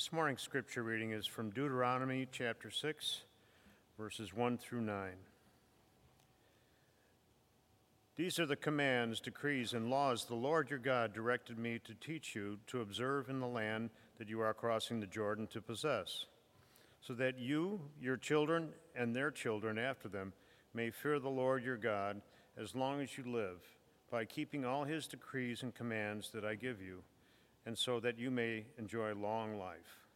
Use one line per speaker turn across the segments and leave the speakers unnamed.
This morning's scripture reading is from Deuteronomy chapter 6, verses 1 through 9. These are the commands, decrees, and laws the Lord your God directed me to teach you to observe in the land that you are crossing the Jordan to possess, so that you, your children, and their children after them may fear the Lord your God as long as you live, by keeping all his decrees and commands that I give you and so that you may enjoy long life.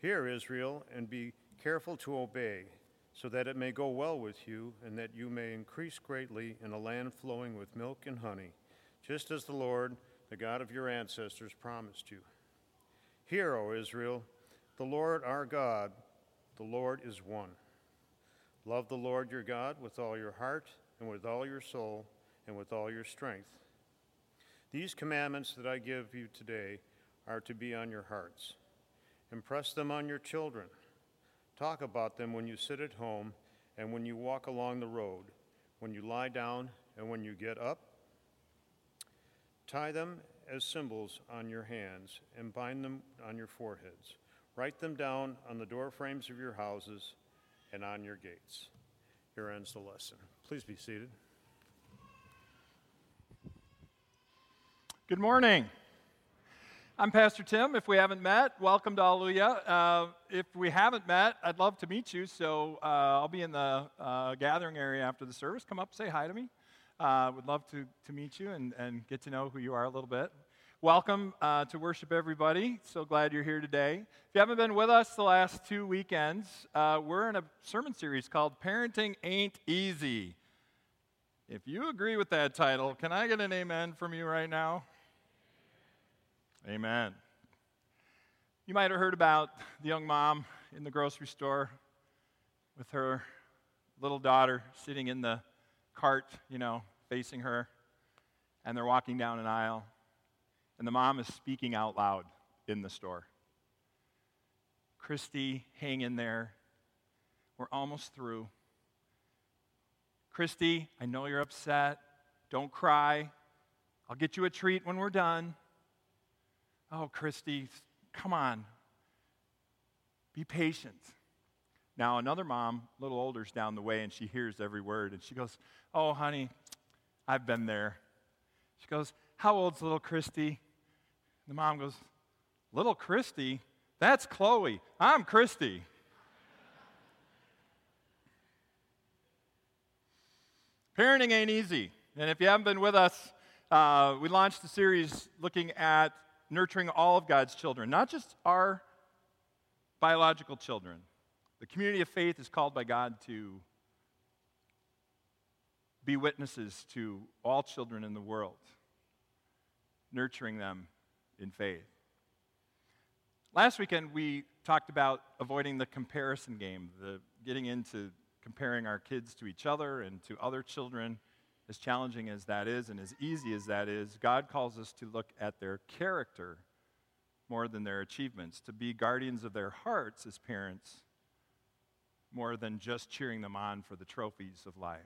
Hear, Israel, and be careful to obey, so that it may go well with you, and that you may increase greatly in a land flowing with milk and honey, just as the Lord, the God of your ancestors, promised you. Hear, O Israel, the Lord our God, the Lord is one. Love the Lord your God with all your heart, and with all your soul, and with all your strength. These commandments that I give you today are to be on your hearts. Impress them on your children. Talk about them when you sit at home and when you walk along the road, when you lie down and when you get up. Tie them as symbols on your hands and bind them on your foreheads. Write them down on the door frames of your houses and on your gates. Here ends the lesson. Please be seated.
Good morning. I'm Pastor Tim. If we haven't met, welcome to Alleluia. Uh, if we haven't met, I'd love to meet you. So uh, I'll be in the uh, gathering area after the service. Come up, say hi to me. Uh, would love to, to meet you and, and get to know who you are a little bit. Welcome uh, to worship, everybody. So glad you're here today. If you haven't been with us the last two weekends, uh, we're in a sermon series called Parenting Ain't Easy. If you agree with that title, can I get an amen from you right now? Amen. You might have heard about the young mom in the grocery store with her little daughter sitting in the cart, you know, facing her, and they're walking down an aisle, and the mom is speaking out loud in the store. Christy, hang in there. We're almost through. Christy, I know you're upset. Don't cry. I'll get you a treat when we're done. Oh, Christy, come on. Be patient. Now, another mom, a little older, is down the way, and she hears every word, and she goes, Oh, honey, I've been there. She goes, How old's little Christy? The mom goes, Little Christy? That's Chloe. I'm Christy. Parenting ain't easy. And if you haven't been with us, uh, we launched a series looking at nurturing all of God's children, not just our biological children. The community of faith is called by God to be witnesses to all children in the world, nurturing them in faith. Last weekend, we talked about avoiding the comparison game, the getting into comparing our kids to each other and to other children as challenging as that is and as easy as that is, God calls us to look at their character more than their achievements, to be guardians of their hearts as parents more than just cheering them on for the trophies of life.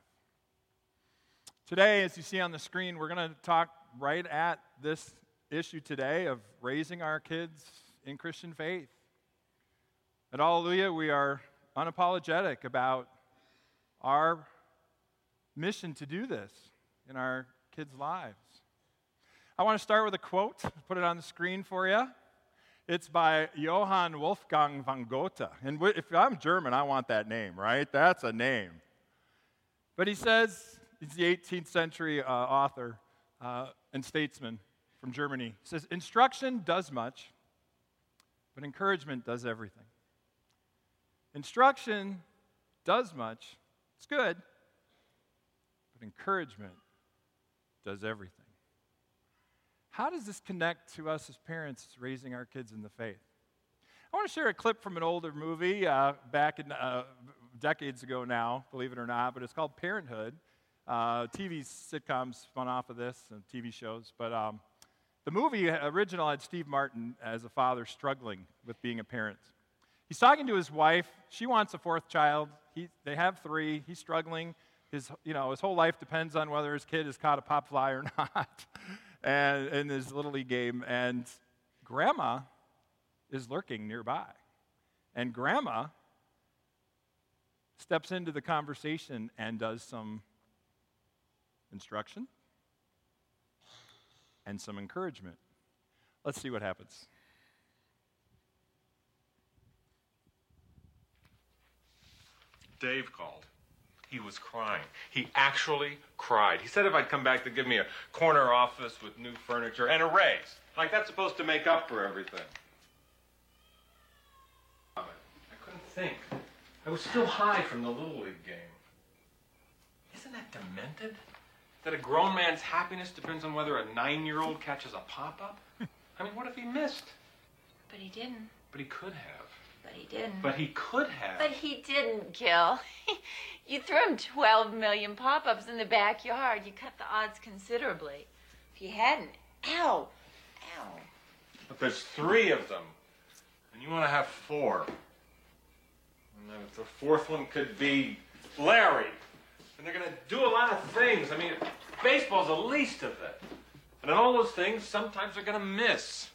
Today, as you see on the screen, we're going to talk right at this issue today of raising our kids in Christian faith. At Alleluia, we are unapologetic about our mission to do this in our kids' lives. I want to start with a quote, put it on the screen for you. It's by Johann Wolfgang von Goethe. And if I'm German, I want that name, right? That's a name. But he says, he's the 18th century uh, author uh, and statesman from Germany. He says, Instruction does much, but encouragement does everything. Instruction does much, it's good, but encouragement does everything. How does this connect to us as parents raising our kids in the faith? I want to share a clip from an older movie uh, back in uh, decades ago now, believe it or not, but it's called Parenthood. Uh, TV sitcoms spun off of this and TV shows, but um, the movie original had Steve Martin as a father struggling with being a parent. He's talking to his wife. She wants a fourth child. He, they have three. He's struggling his, you know, his whole life depends on whether his kid has caught a pop fly or not and, in his little league game. And grandma is lurking nearby. And grandma steps into the conversation and does some instruction and some encouragement. Let's see what happens.
Dave called. He was crying. He actually cried. He said if I'd come back to give me a corner office with new furniture and a raise. Like that's supposed to make up for everything. I couldn't think. I was still high from the Little League game. Isn't that demented? That a grown man's happiness depends on whether a nine year old catches a pop up? I mean, what if he missed?
But he didn't.
But he could have.
But he didn't.
But he could have.
But he didn't, Gil. you threw him 12 million pop ups in the backyard. You cut the odds considerably. If you hadn't, ow, ow.
But there's three of them, and you want to have four. And then the fourth one could be Larry. And they're going to do a lot of things. I mean, baseball's the least of it. And in all those things, sometimes they're going to miss.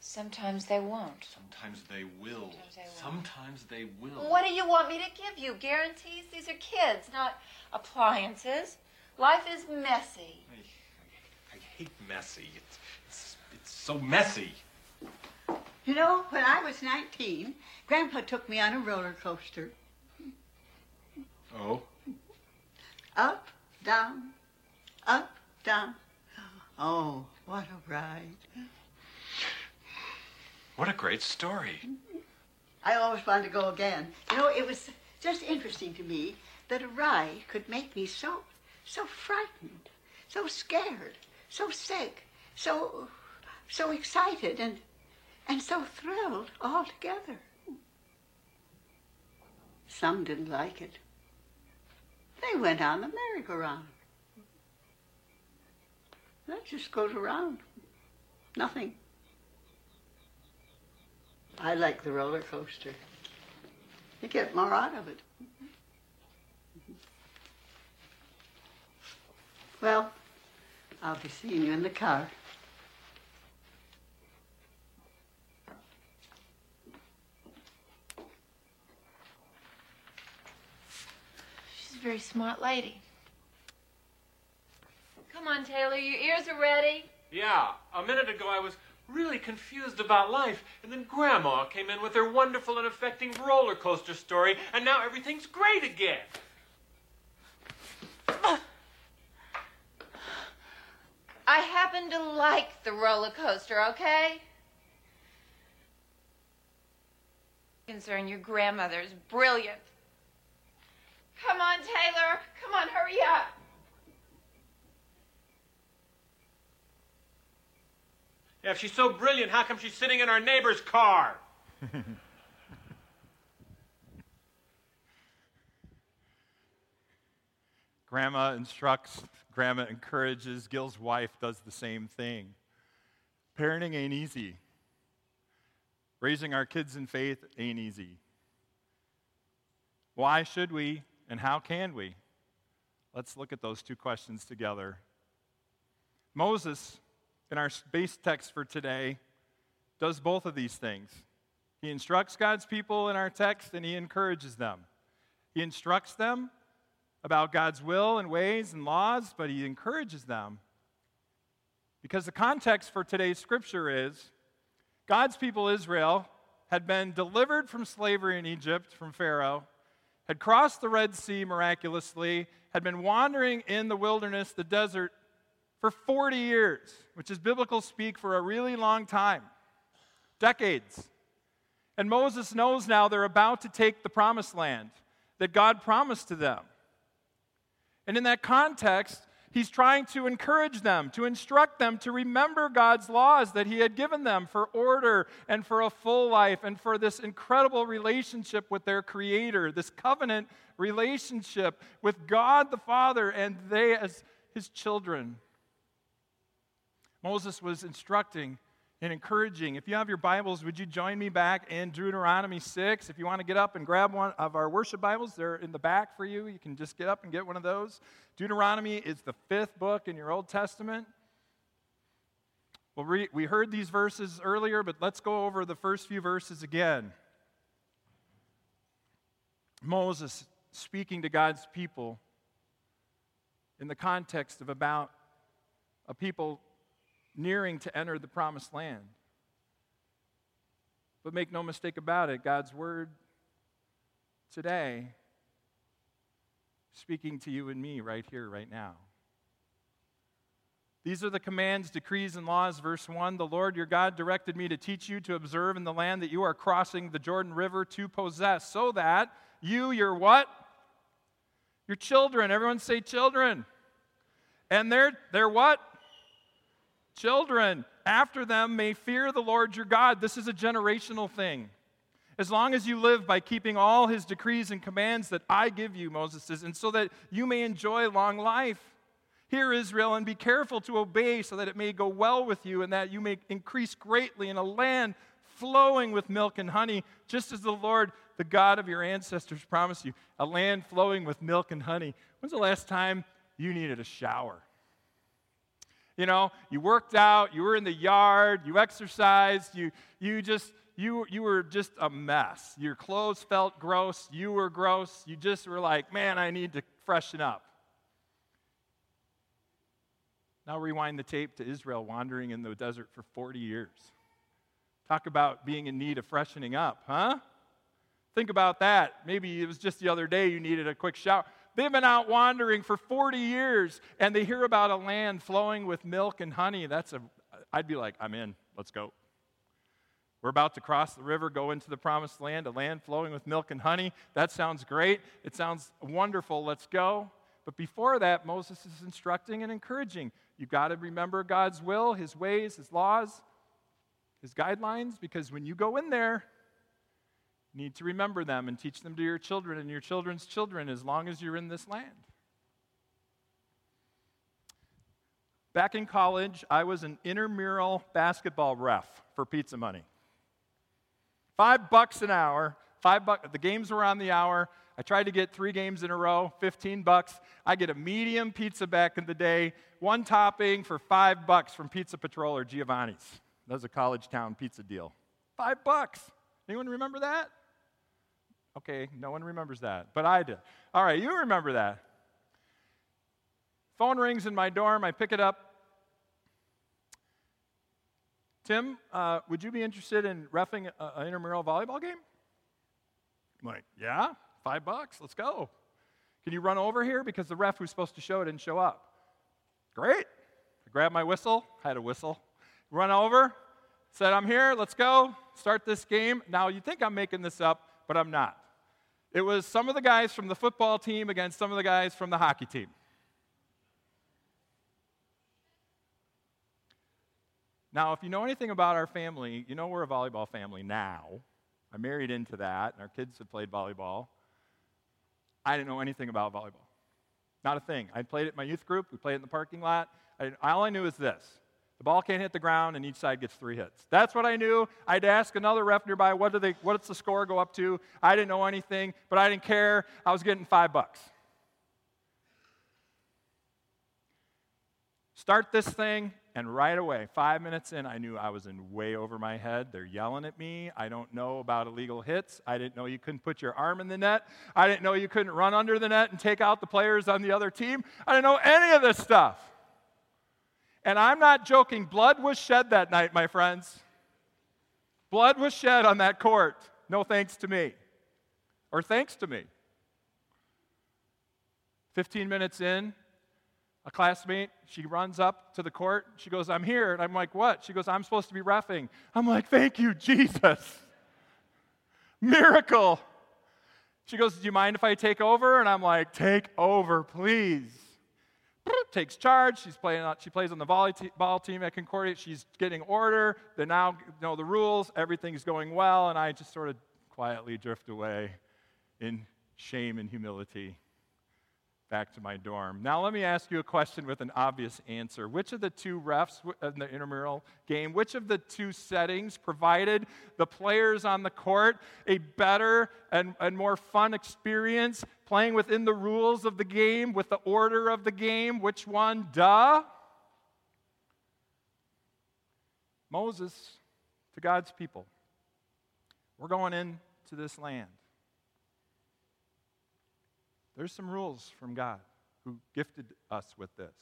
Sometimes they won't.
Sometimes they will.
Sometimes they won't.
Sometimes they will.
What do you want me to give you? Guarantees? These are kids, not appliances. Life is messy.
I, I hate messy. It's, it's, it's so messy.
You know, when I was 19, Grandpa took me on a roller coaster.
Oh?
Up, down, up, down. Oh, what a ride.
What a great story.
I always wanted to go again. You know, it was just interesting to me that a ride could make me so, so frightened, so scared, so sick, so, so excited, and, and so thrilled all together. Some didn't like it. They went on the merry-go-round. That just goes around. Nothing. I like the roller coaster. You get more out of it. Well, I'll be seeing you in the car.
She's a very smart lady. Come on, Taylor, your ears are ready.
Yeah, a minute ago I was really confused about life, and then Grandma came in with her wonderful and affecting roller coaster story, and now everything's great again.
I happen to like the roller coaster, okay? Concern your grandmother's brilliant. Come on, Taylor. Come on, hurry up.
Yeah, if she's so brilliant, how come she's sitting in our neighbor's car?
Grandma instructs, grandma encourages, Gil's wife does the same thing. Parenting ain't easy. Raising our kids in faith ain't easy. Why should we and how can we? Let's look at those two questions together. Moses, in our base text for today, does both of these things. He instructs God's people in our text and he encourages them. He instructs them about God's will and ways and laws, but he encourages them. Because the context for today's scripture is God's people, Israel, had been delivered from slavery in Egypt from Pharaoh, had crossed the Red Sea miraculously, had been wandering in the wilderness, the desert, for 40 years, which is biblical speak for a really long time decades. And Moses knows now they're about to take the promised land that God promised to them. And in that context, he's trying to encourage them, to instruct them to remember God's laws that he had given them for order and for a full life and for this incredible relationship with their Creator, this covenant relationship with God the Father and they as his children. Moses was instructing and encouraging. If you have your Bibles, would you join me back in Deuteronomy 6? If you want to get up and grab one of our worship Bibles, they're in the back for you. You can just get up and get one of those. Deuteronomy is the fifth book in your Old Testament. Well, we, we heard these verses earlier, but let's go over the first few verses again. Moses speaking to God's people in the context of about a people nearing to enter the promised land. But make no mistake about it, God's word today speaking to you and me right here, right now. These are the commands, decrees, and laws. Verse 1 The Lord your God directed me to teach you to observe in the land that you are crossing the Jordan River to possess, so that you, your what? Your children. Everyone say children. And they're, they're what? Children after them may fear the Lord your God. This is a generational thing. As long as you live by keeping all his decrees and commands that I give you, Moses says, and so that you may enjoy long life. Hear, Israel, and be careful to obey so that it may go well with you and that you may increase greatly in a land flowing with milk and honey, just as the Lord, the God of your ancestors, promised you. A land flowing with milk and honey. When's the last time you needed a shower? You know, you worked out, you were in the yard, you exercised, you, you just, you, you were just a mess. Your clothes felt gross, you were gross, you just were like, man, I need to freshen up. Now rewind the tape to Israel wandering in the desert for 40 years. Talk about being in need of freshening up, huh? Think about that. Maybe it was just the other day you needed a quick shower. They've been out wandering for 40 years and they hear about a land flowing with milk and honey. That's a, I'd be like, I'm in, let's go. We're about to cross the river, go into the promised land, a land flowing with milk and honey. That sounds great. It sounds wonderful. Let's go. But before that, Moses is instructing and encouraging. You've got to remember God's will, His ways, His laws, His guidelines, because when you go in there, need to remember them and teach them to your children and your children's children as long as you're in this land. Back in college, I was an intramural basketball ref for pizza money. Five bucks an hour. Five bucks. The games were on the hour. I tried to get three games in a row, 15 bucks. I get a medium pizza back in the day, one topping for five bucks from Pizza Patrol or Giovanni's. That was a college town pizza deal. Five bucks. Anyone remember that? Okay, no one remembers that, but I did. All right, you remember that. Phone rings in my dorm. I pick it up. Tim, uh, would you be interested in refing an intramural volleyball game? I'm like, yeah, five bucks, let's go. Can you run over here? Because the ref who's supposed to show didn't show up. Great. I grabbed my whistle, I had a whistle, run over, said, I'm here, let's go, start this game. Now, you think I'm making this up, but I'm not. It was some of the guys from the football team against some of the guys from the hockey team. Now, if you know anything about our family, you know we're a volleyball family now. I married into that, and our kids have played volleyball. I didn't know anything about volleyball. Not a thing. I played it in my youth group. We played it in the parking lot. I, all I knew is this the ball can't hit the ground, and each side gets three hits. That's what I knew. I'd ask another ref nearby, what, do they, what does the score go up to? I didn't know anything, but I didn't care. I was getting five bucks. Start this thing, and right away, five minutes in, I knew I was in way over my head. They're yelling at me. I don't know about illegal hits. I didn't know you couldn't put your arm in the net. I didn't know you couldn't run under the net and take out the players on the other team. I didn't know any of this stuff. And I'm not joking, blood was shed that night, my friends. Blood was shed on that court. No thanks to me. Or thanks to me. 15 minutes in, a classmate, she runs up to the court. She goes, I'm here. And I'm like, what? She goes, I'm supposed to be refing. I'm like, thank you, Jesus. Miracle. She goes, Do you mind if I take over? And I'm like, Take over, please takes charge. She's playing. she plays on the volleyball team at Concordia. She's getting order. They now know the rules. Everything's going well, and I just sort of quietly drift away in shame and humility back to my dorm. Now, let me ask you a question with an obvious answer. Which of the two refs in the intramural game, which of the two settings provided the players on the court a better and, and more fun experience playing within the rules of the game, with the order of the game? Which one? Duh. Moses to God's people. We're going into this land. There's some rules from God who gifted us with this.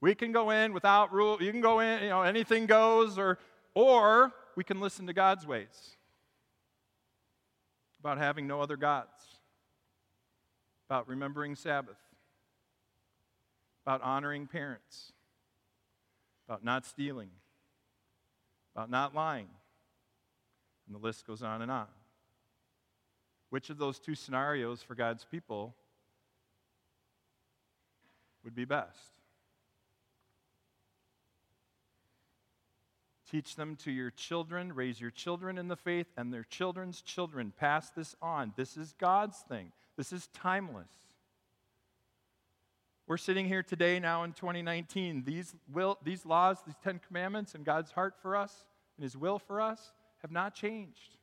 We can go in without rule. You can go in, you know, anything goes, or, or we can listen to God's ways about having no other gods, about remembering Sabbath, about honoring parents, about not stealing, about not lying. And the list goes on and on. Which of those two scenarios for God's people would be best? Teach them to your children, raise your children in the faith, and their children's children. Pass this on. This is God's thing, this is timeless. We're sitting here today now in 2019. These, will, these laws, these Ten Commandments, and God's heart for us and His will for us have not changed.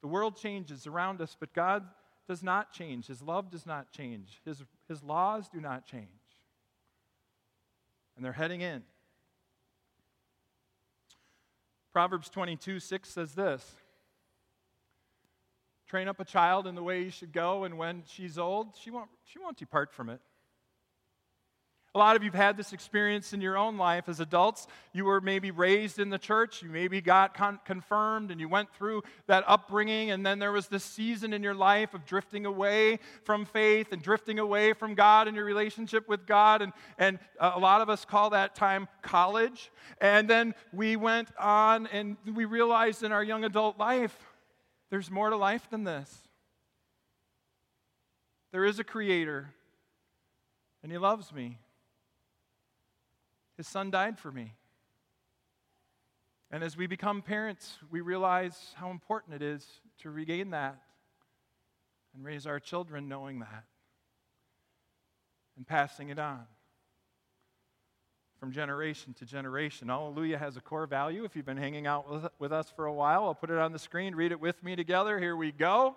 The world changes around us, but God does not change. His love does not change. His, his laws do not change. And they're heading in. Proverbs 22 6 says this Train up a child in the way he should go, and when she's old, she won't, she won't depart from it. A lot of you have had this experience in your own life as adults. You were maybe raised in the church, you maybe got con- confirmed, and you went through that upbringing, and then there was this season in your life of drifting away from faith and drifting away from God and your relationship with God. And, and uh, a lot of us call that time college. And then we went on and we realized in our young adult life there's more to life than this. There is a creator, and he loves me. His son died for me. And as we become parents, we realize how important it is to regain that and raise our children knowing that and passing it on from generation to generation. Alleluia has a core value. If you've been hanging out with, with us for a while, I'll put it on the screen. Read it with me together. Here we go.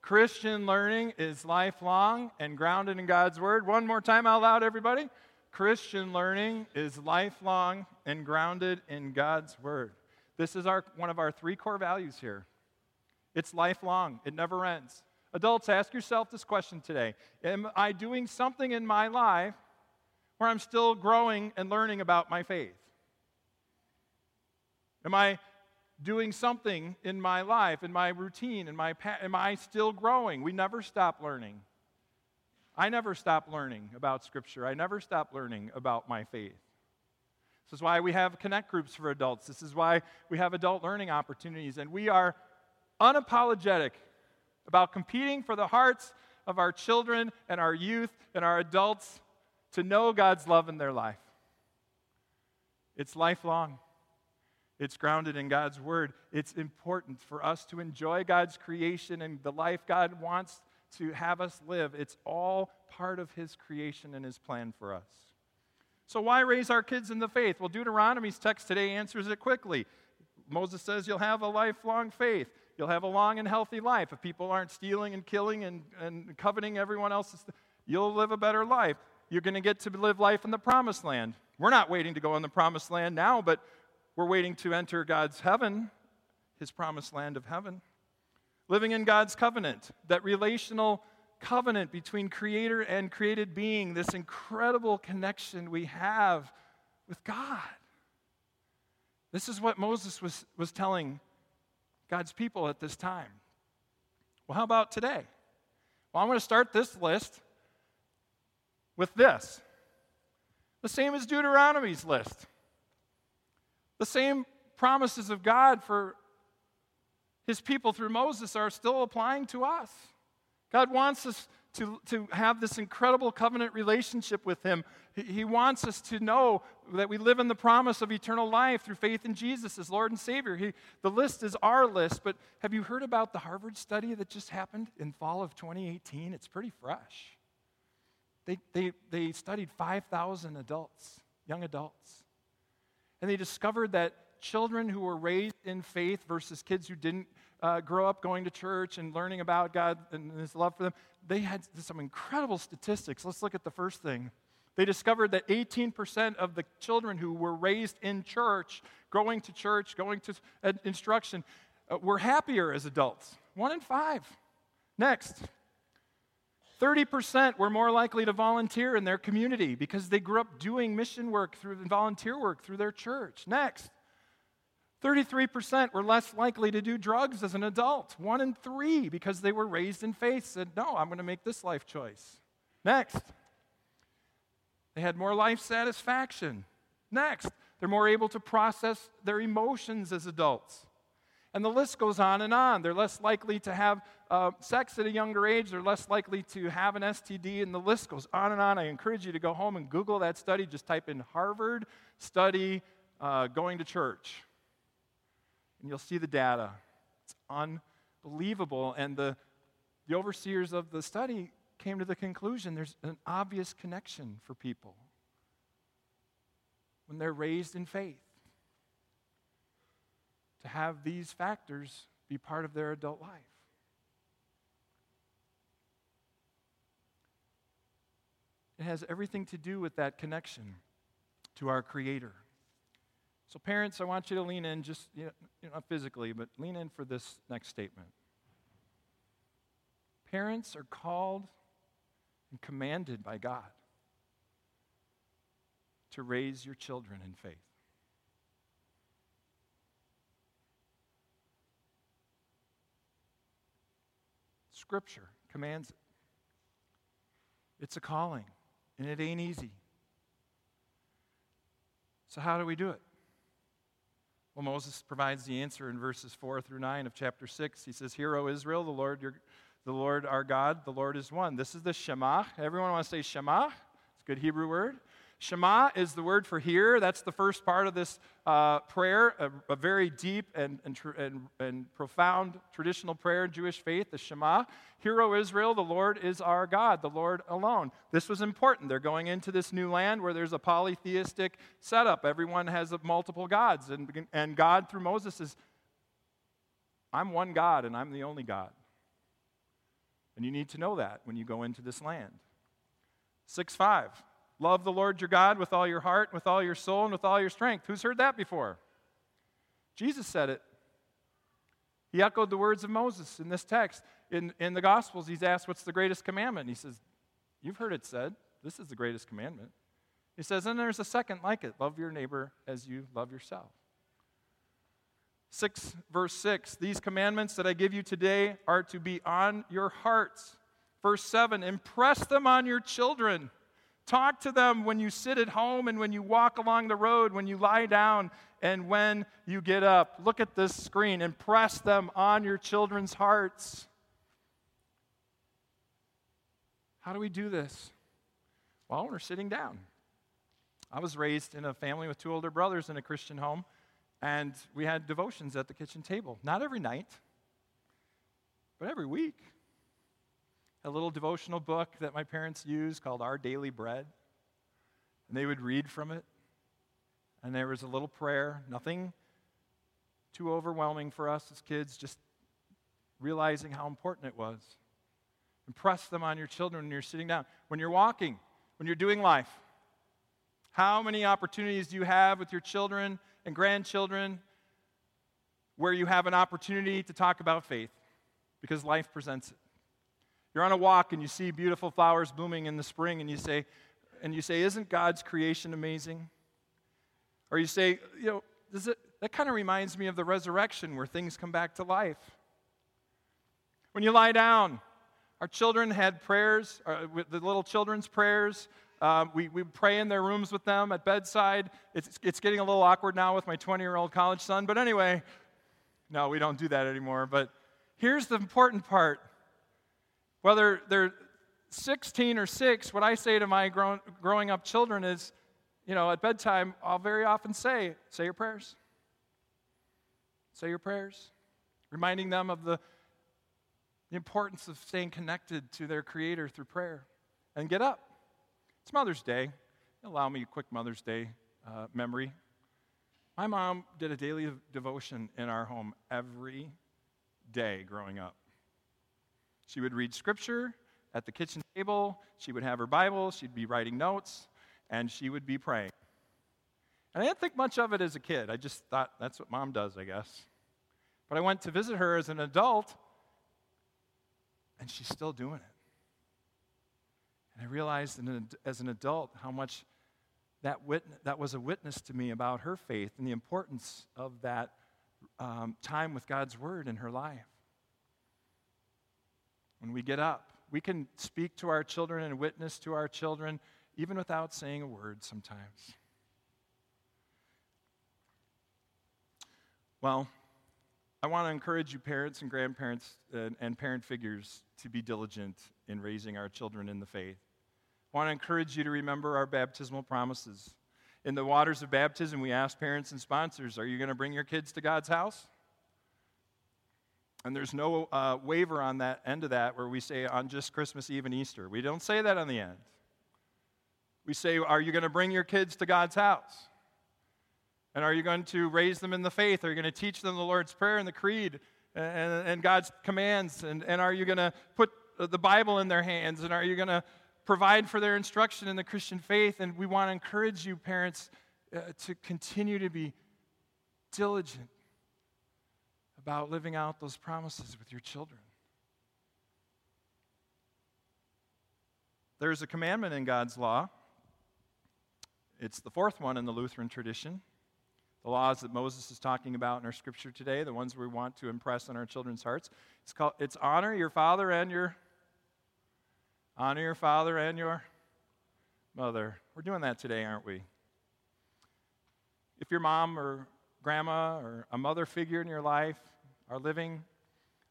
Christian learning is lifelong and grounded in God's Word. One more time out loud, everybody. Christian learning is lifelong and grounded in God's Word. This is our, one of our three core values here. It's lifelong, it never ends. Adults, ask yourself this question today Am I doing something in my life where I'm still growing and learning about my faith? Am I doing something in my life, in my routine, in my path? am I still growing? We never stop learning. I never stop learning about Scripture. I never stop learning about my faith. This is why we have connect groups for adults. This is why we have adult learning opportunities. And we are unapologetic about competing for the hearts of our children and our youth and our adults to know God's love in their life. It's lifelong. It's grounded in God's word. It's important for us to enjoy God's creation and the life God wants to have us live. It's all part of His creation and His plan for us. So, why raise our kids in the faith? Well, Deuteronomy's text today answers it quickly. Moses says you'll have a lifelong faith. You'll have a long and healthy life. If people aren't stealing and killing and, and coveting everyone else's, you'll live a better life. You're going to get to live life in the promised land. We're not waiting to go in the promised land now, but we're waiting to enter God's heaven, his promised land of heaven living in God's covenant, that relational covenant between creator and created being, this incredible connection we have with God. This is what Moses was, was telling God's people at this time. Well, how about today? Well, I'm going to start this list with this the same as Deuteronomy's list. The same promises of God for his people through Moses are still applying to us. God wants us to, to have this incredible covenant relationship with Him. He, wants us to know that we live in the promise of eternal life through faith in Jesus as Lord and Savior. He, the list is our list, but have you heard about the Harvard study that just happened in fall of 2018? It's pretty fresh. They, they, they studied 5,000 adults, young adults, and they discovered that children who were raised in faith versus kids who didn't uh, grow up going to church and learning about God and His love for them, they had some incredible statistics. Let's look at the first thing They discovered that 18% of the children who were raised in church, going to church, going to instruction, uh, were happier as adults. One in five. Next. 30% were more likely to volunteer in their community because they grew up doing mission work through volunteer work through their church. Next. 33% were less likely to do drugs as an adult. One in three, because they were raised in faith, said, No, I'm going to make this life choice. Next. They had more life satisfaction. Next. They're more able to process their emotions as adults. And the list goes on and on. They're less likely to have uh, sex at a younger age. They're less likely to have an STD, and the list goes on and on. I encourage you to go home and Google that study. Just type in Harvard study uh, going to church, and you'll see the data. It's unbelievable. And the, the overseers of the study came to the conclusion there's an obvious connection for people when they're raised in faith to have these factors be part of their adult life. It has everything to do with that connection to our Creator. So, parents, I want you to lean in, just you know, not physically, but lean in for this next statement. Parents are called and commanded by God to raise your children in faith. Scripture commands it. It's a calling, and it ain't easy. So, how do we do it? Well, Moses provides the answer in verses 4 through 9 of chapter 6. He says, Hear, O Israel, the Lord, your, the Lord our God, the Lord is one. This is the Shema. Everyone want to say Shema? It's a good Hebrew word. Shema is the word for hear. That's the first part of this uh, prayer, a, a, very deep and, and, and, and, profound traditional prayer in Jewish faith, the Shema. Hear, O Israel, the Lord is our God, the Lord alone. This was important. They're going into this new land where there's a polytheistic setup. Everyone has multiple gods. And, and God, through Moses, is I'm one God and I'm the only God. And you need to know that when you go into this land. 6 5. Love the Lord your God with all your heart, with all your soul, and with all your strength. Who's heard that before? Jesus said it. He echoed the words of Moses in this text. In, in the Gospels, he's asked, What's the greatest commandment? And he says, You've heard it said. This is the greatest commandment. He says, And there's a second like it love your neighbor as you love yourself. 6, verse 6 These commandments that I give you today are to be on your hearts. Verse 7 Impress them on your children. Talk to them when you sit at home and when you walk along the road, when you lie down and when you get up. Look at this screen. Impress them on your children's hearts. How do we do this? Well, we're sitting down. I was raised in a family with two older brothers in a Christian home, and we had devotions at the kitchen table. Not every night, but every week a little devotional book that my parents used called Our Daily Bread. And they would read from it. And there was a little prayer, nothing too overwhelming for us as kids, just realizing how important it was. Impress them on your children when you're sitting down, when you're walking, when you're doing life. How many opportunities do you have with your children and grandchildren where you have an opportunity to talk about faith? Because life presents it. You're on a walk and you see beautiful flowers blooming in the spring and you say, and you say, Isn't God's creation amazing? Or you say, you know, does it, that kind of reminds me of the resurrection where things come back to life. When you lie down, our children had prayers, uh, the little children's prayers. Um, we, we pray in their rooms with them at bedside. It's, it's getting a little awkward now with my 20 year old college son, but anyway, no, we don't do that anymore. But here's the important part whether they're 16 or 6, what I say to my grown, growing up children is, you know, at bedtime, I'll very often say, say your prayers. Say your prayers. Reminding them of the, the importance of staying connected to their Creator through prayer. And get up. It's Mother's Day. Allow me a quick Mother's Day uh, memory. My mom did a daily devotion in our home every day growing up. She would read scripture at the kitchen table. She would have her Bible. She'd be writing notes. and she would be praying. And I didn't think much of it as a kid. I just thought that's what mom does, I guess. But I went to visit her as an adult, and she's still doing it. And I realized as an adult how much that, that was a witness to me about her faith and the importance of that um, time with God's Word in her life. When we get up, we can speak to our children and witness to our children even without saying a word sometimes. Well, I want to encourage you, parents and grandparents and, and, parent figures, to be diligent in raising our children in the faith. I want to encourage you to remember our baptismal promises. In the waters of baptism, we ask parents and sponsors Are you going to bring your kids to God's house? And there's no uh, waiver on that end of that where we say on just Christmas Eve and Easter. We don't say that on the end. We say, Are you going to bring your kids to God's house? And are you going to raise them in the faith? Are you going to teach them the Lord's Prayer and the Creed and, and God's commands? And, and are you going to put the Bible in their hands? And are you going to provide for their instruction in the Christian faith? And we want to encourage you, parents, uh, to continue to be diligent about living out those promises with your children. There's a commandment in God's law. It's the fourth one in the Lutheran tradition. The laws that Moses is talking about in our scripture today, the ones we want to impress on our children's hearts. It's called it's honor your father and your honor your father and your mother. We're doing that today, aren't we? If your mom or grandma or a mother figure in your life are living,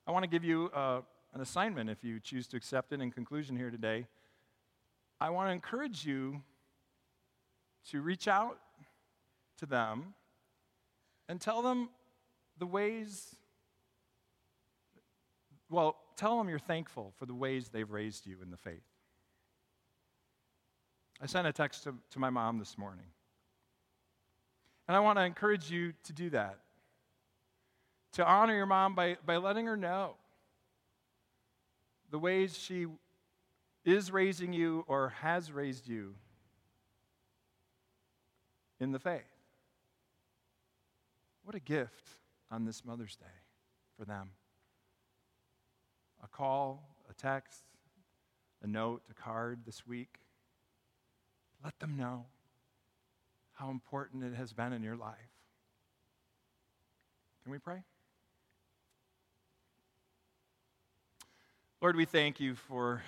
I want to give you uh, an assignment if you choose to accept it in conclusion here today. I want to encourage you to reach out to them and tell them the ways, well, tell them you're thankful for the ways they've raised you in the faith. I sent a text to, to my mom this morning. And I want to encourage you to do that to honor your mom by, by letting her know the ways she is raising you or has raised you in the faith. What a gift on this Mother's Day for them. A call, a text, a note, a card this week. Let them know how important it has been in your life. Can we pray? Lord, we thank you for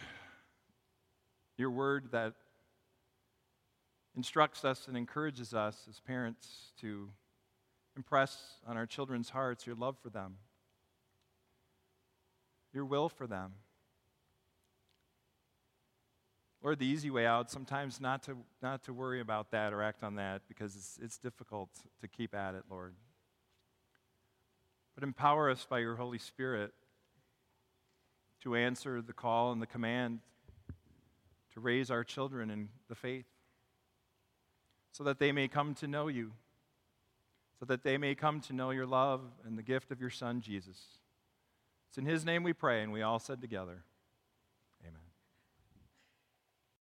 your word that instructs us and encourages us as parents to impress on our children's hearts your love for them, your will for them. Lord, the easy way out, sometimes not to, not to worry about that or act on that because it's, it's difficult to keep at it, Lord. But empower us by your Holy Spirit to answer the call and the command to raise our children in the faith so that they may come to know you, so that they may come to know your love and the gift of your Son, Jesus. It's in His name we pray, and we all said together,